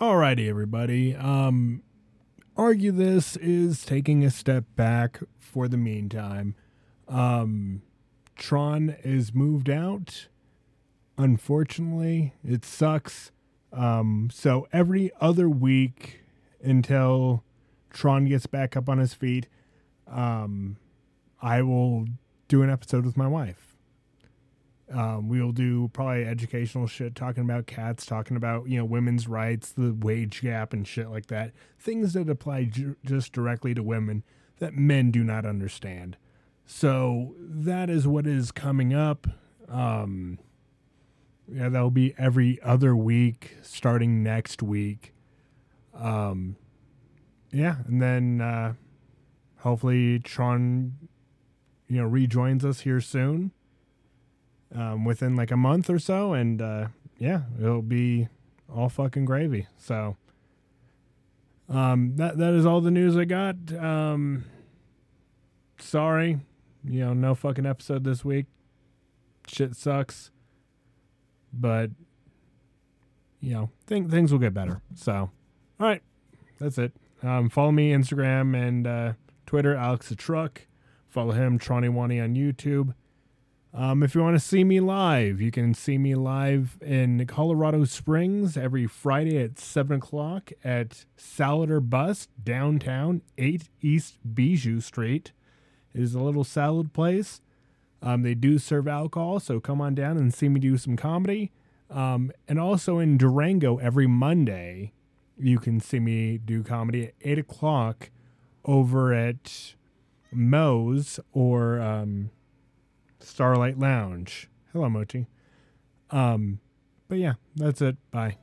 Alrighty, everybody. Um, argue this is taking a step back for the meantime. Um, Tron is moved out. Unfortunately, it sucks. Um, so every other week until Tron gets back up on his feet, um, I will do an episode with my wife. Um, we'll do probably educational shit, talking about cats, talking about you know women's rights, the wage gap, and shit like that. Things that apply ju- just directly to women that men do not understand. So that is what is coming up. Um, yeah, that'll be every other week starting next week. Um, yeah, and then uh, hopefully Tron, you know, rejoins us here soon um, within like a month or so, and uh, yeah, it'll be all fucking gravy. So um, that that is all the news I got. Um, sorry, you know, no fucking episode this week. Shit sucks, but you know, think things will get better. So, all right, that's it. Um, follow me Instagram and uh, Twitter, Alex the Truck. Follow him, Tronny Wani on YouTube. Um, if you want to see me live, you can see me live in Colorado Springs every Friday at 7 o'clock at Salad or Bust, downtown, 8 East Bijou Street. It is a little salad place. Um, they do serve alcohol, so come on down and see me do some comedy. Um, and also in Durango every Monday, you can see me do comedy at 8 o'clock over at Moe's or. Starlight Lounge. Hello, Mochi. Um, but yeah, that's it. Bye.